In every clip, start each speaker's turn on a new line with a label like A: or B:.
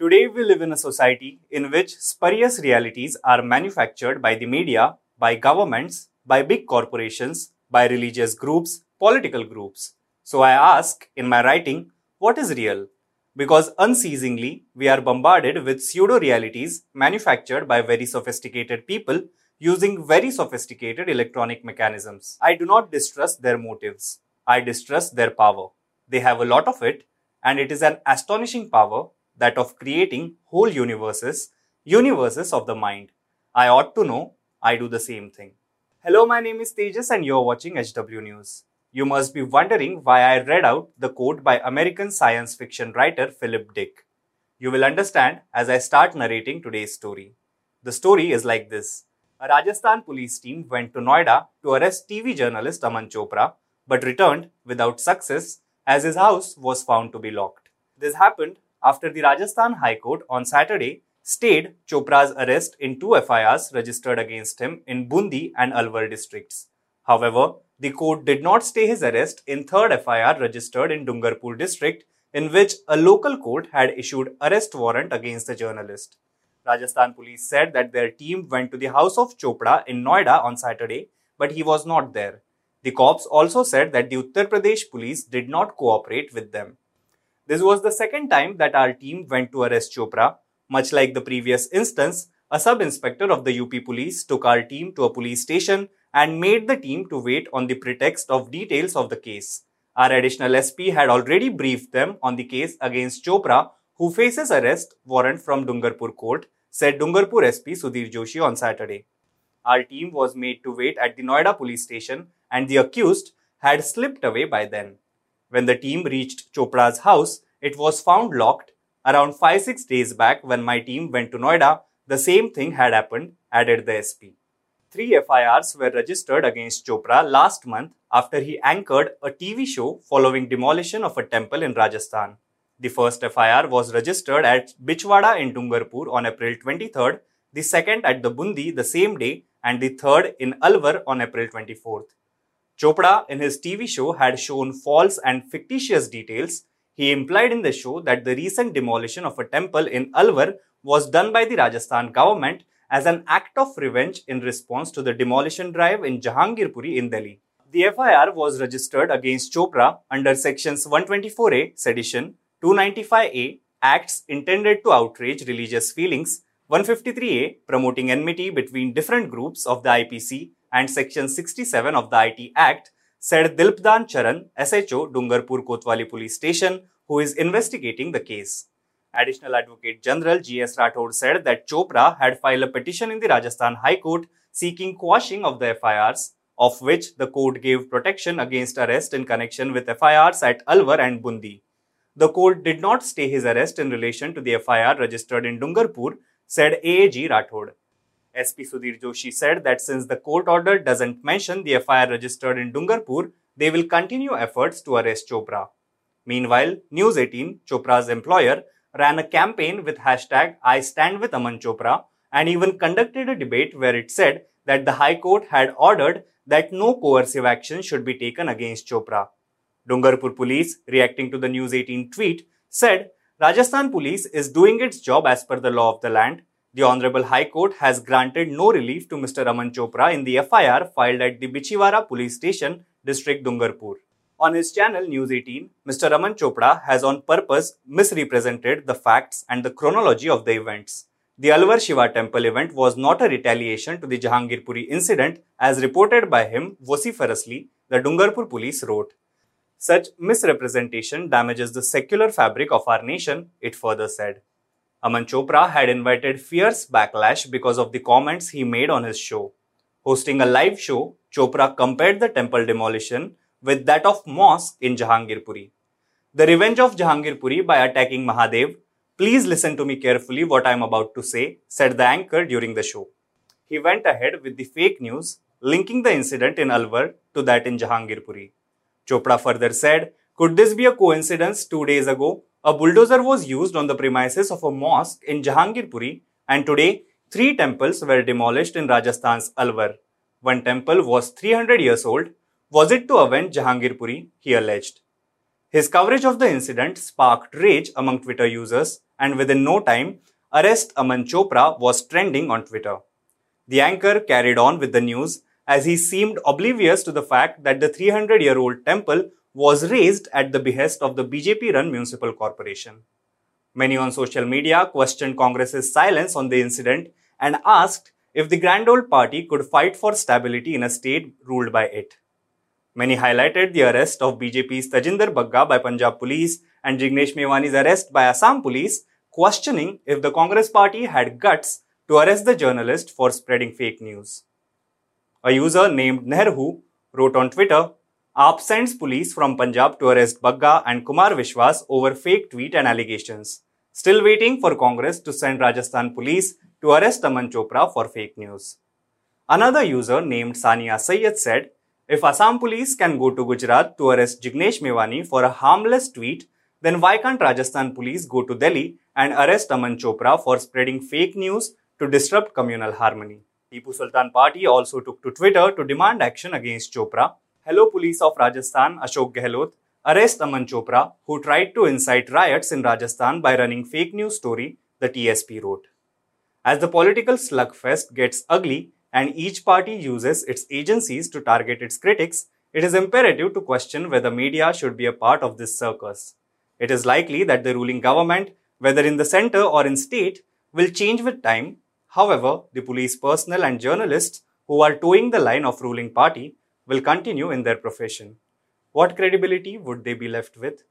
A: Today, we live in a society in which spurious realities are manufactured by the media, by governments, by big corporations, by religious groups, political groups. So I ask in my writing, what is real? Because unceasingly, we are bombarded with pseudo realities manufactured by very sophisticated people using very sophisticated electronic mechanisms. I do not distrust their motives. I distrust their power. They have a lot of it, and it is an astonishing power that of creating whole universes, universes of the mind. I ought to know, I do the same thing. Hello, my name is Tejas and you're watching HW News. You must be wondering why I read out the quote by American science fiction writer Philip Dick. You will understand as I start narrating today's story. The story is like this. A Rajasthan police team went to Noida to arrest TV journalist Aman Chopra but returned without success as his house was found to be locked. This happened after the Rajasthan High Court on Saturday stayed Chopra's arrest in two FIRs registered against him in Bundi and Alwar districts. However, the court did not stay his arrest in third FIR registered in Dungarpur district in which a local court had issued arrest warrant against the journalist. Rajasthan police said that their team went to the house of Chopra in Noida on Saturday, but he was not there. The cops also said that the Uttar Pradesh police did not cooperate with them. This was the second time that our team went to arrest Chopra. Much like the previous instance, a sub-inspector of the UP police took our team to a police station and made the team to wait on the pretext of details of the case. Our additional SP had already briefed them on the case against Chopra, who faces arrest warrant from Dungarpur court, said Dungarpur SP Sudhir Joshi on Saturday. Our team was made to wait at the Noida police station and the accused had slipped away by then. When the team reached Chopra's house, it was found locked. Around 5-6 days back when my team went to Noida, the same thing had happened, added the SP. Three FIRs were registered against Chopra last month after he anchored a TV show following demolition of a temple in Rajasthan. The first FIR was registered at Bichwada in Dungarpur on April 23rd, the second at the Bundi the same day, and the third in Alwar on April 24th. Chopra, in his TV show, had shown false and fictitious details. He implied in the show that the recent demolition of a temple in Alwar was done by the Rajasthan government as an act of revenge in response to the demolition drive in Jahangirpuri in Delhi. The FIR was registered against Chopra under sections 124A, sedition, 295A, acts intended to outrage religious feelings, 153A, promoting enmity between different groups of the IPC, and Section 67 of the IT Act, said Dilpdan Charan, SHO, Dungarpur Kotwali Police Station, who is investigating the case. Additional Advocate General G.S. Rathod said that Chopra had filed a petition in the Rajasthan High Court seeking quashing of the FIRs, of which the court gave protection against arrest in connection with FIRs at Alwar and Bundi. The court did not stay his arrest in relation to the FIR registered in Dungarpur, said AAG Rathod. SP Sudhir Joshi said that since the court order doesn't mention the FIR registered in Dungarpur, they will continue efforts to arrest Chopra. Meanwhile, News 18, Chopra's employer, ran a campaign with hashtag I stand with Aman Chopra and even conducted a debate where it said that the High Court had ordered that no coercive action should be taken against Chopra. Dungarpur police, reacting to the News 18 tweet, said Rajasthan police is doing its job as per the law of the land the Honorable High Court has granted no relief to Mr. Aman Chopra in the FIR filed at the Bichiwara Police Station, District Dungarpur. On his channel News 18, Mr. Aman Chopra has on purpose misrepresented the facts and the chronology of the events. The Alwar Shiva temple event was not a retaliation to the Jahangirpuri incident as reported by him vociferously, the Dungarpur police wrote. Such misrepresentation damages the secular fabric of our nation, it further said. Aman Chopra had invited fierce backlash because of the comments he made on his show. Hosting a live show, Chopra compared the temple demolition with that of mosque in Jahangirpuri. The revenge of Jahangirpuri by attacking Mahadev. Please listen to me carefully what I am about to say, said the anchor during the show. He went ahead with the fake news, linking the incident in Alwar to that in Jahangirpuri. Chopra further said, Could this be a coincidence two days ago a bulldozer was used on the premises of a mosque in Jahangirpuri and today three temples were demolished in Rajasthan's Alwar. One temple was 300 years old. Was it to avenge Jahangirpuri? He alleged. His coverage of the incident sparked rage among Twitter users, and within no time, Arrest Aman Chopra was trending on Twitter. The anchor carried on with the news as he seemed oblivious to the fact that the 300 year old temple was razed at the behest of the BJP run municipal corporation. Many on social media questioned Congress's silence on the incident and asked if the grand old party could fight for stability in a state ruled by it. Many highlighted the arrest of BJP's Tajinder Bagga by Punjab police and Jignesh Mevani's arrest by Assam police, questioning if the Congress party had guts to arrest the journalist for spreading fake news. A user named Nehru wrote on Twitter, AAP sends police from Punjab to arrest Bagga and Kumar Vishwas over fake tweet and allegations. Still waiting for Congress to send Rajasthan police to arrest Aman Chopra for fake news. Another user named Sania Sayed said, if Assam police can go to Gujarat to arrest Jignesh Mevani for a harmless tweet, then why can't Rajasthan police go to Delhi and arrest Aman Chopra for spreading fake news to disrupt communal harmony? Tipu Sultan Party also took to Twitter to demand action against Chopra. Hello Police of Rajasthan, Ashok Gehlot, arrest Aman Chopra, who tried to incite riots in Rajasthan by running fake news story, the TSP wrote. As the political slugfest gets ugly, and each party uses its agencies to target its critics, it is imperative to question whether media should be a part of this circus. It is likely that the ruling government, whether in the center or in state, will change with time. However, the police personnel and journalists who are toeing the line of ruling party will continue in their profession. What credibility would they be left with?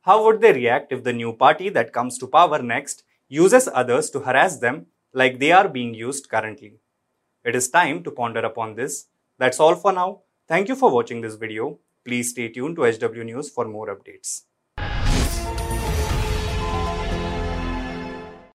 A: How would they react if the new party that comes to power next uses others to harass them like they are being used currently? It is time to ponder upon this. That's all for now. Thank you for watching this video. Please stay tuned to HW News for more updates.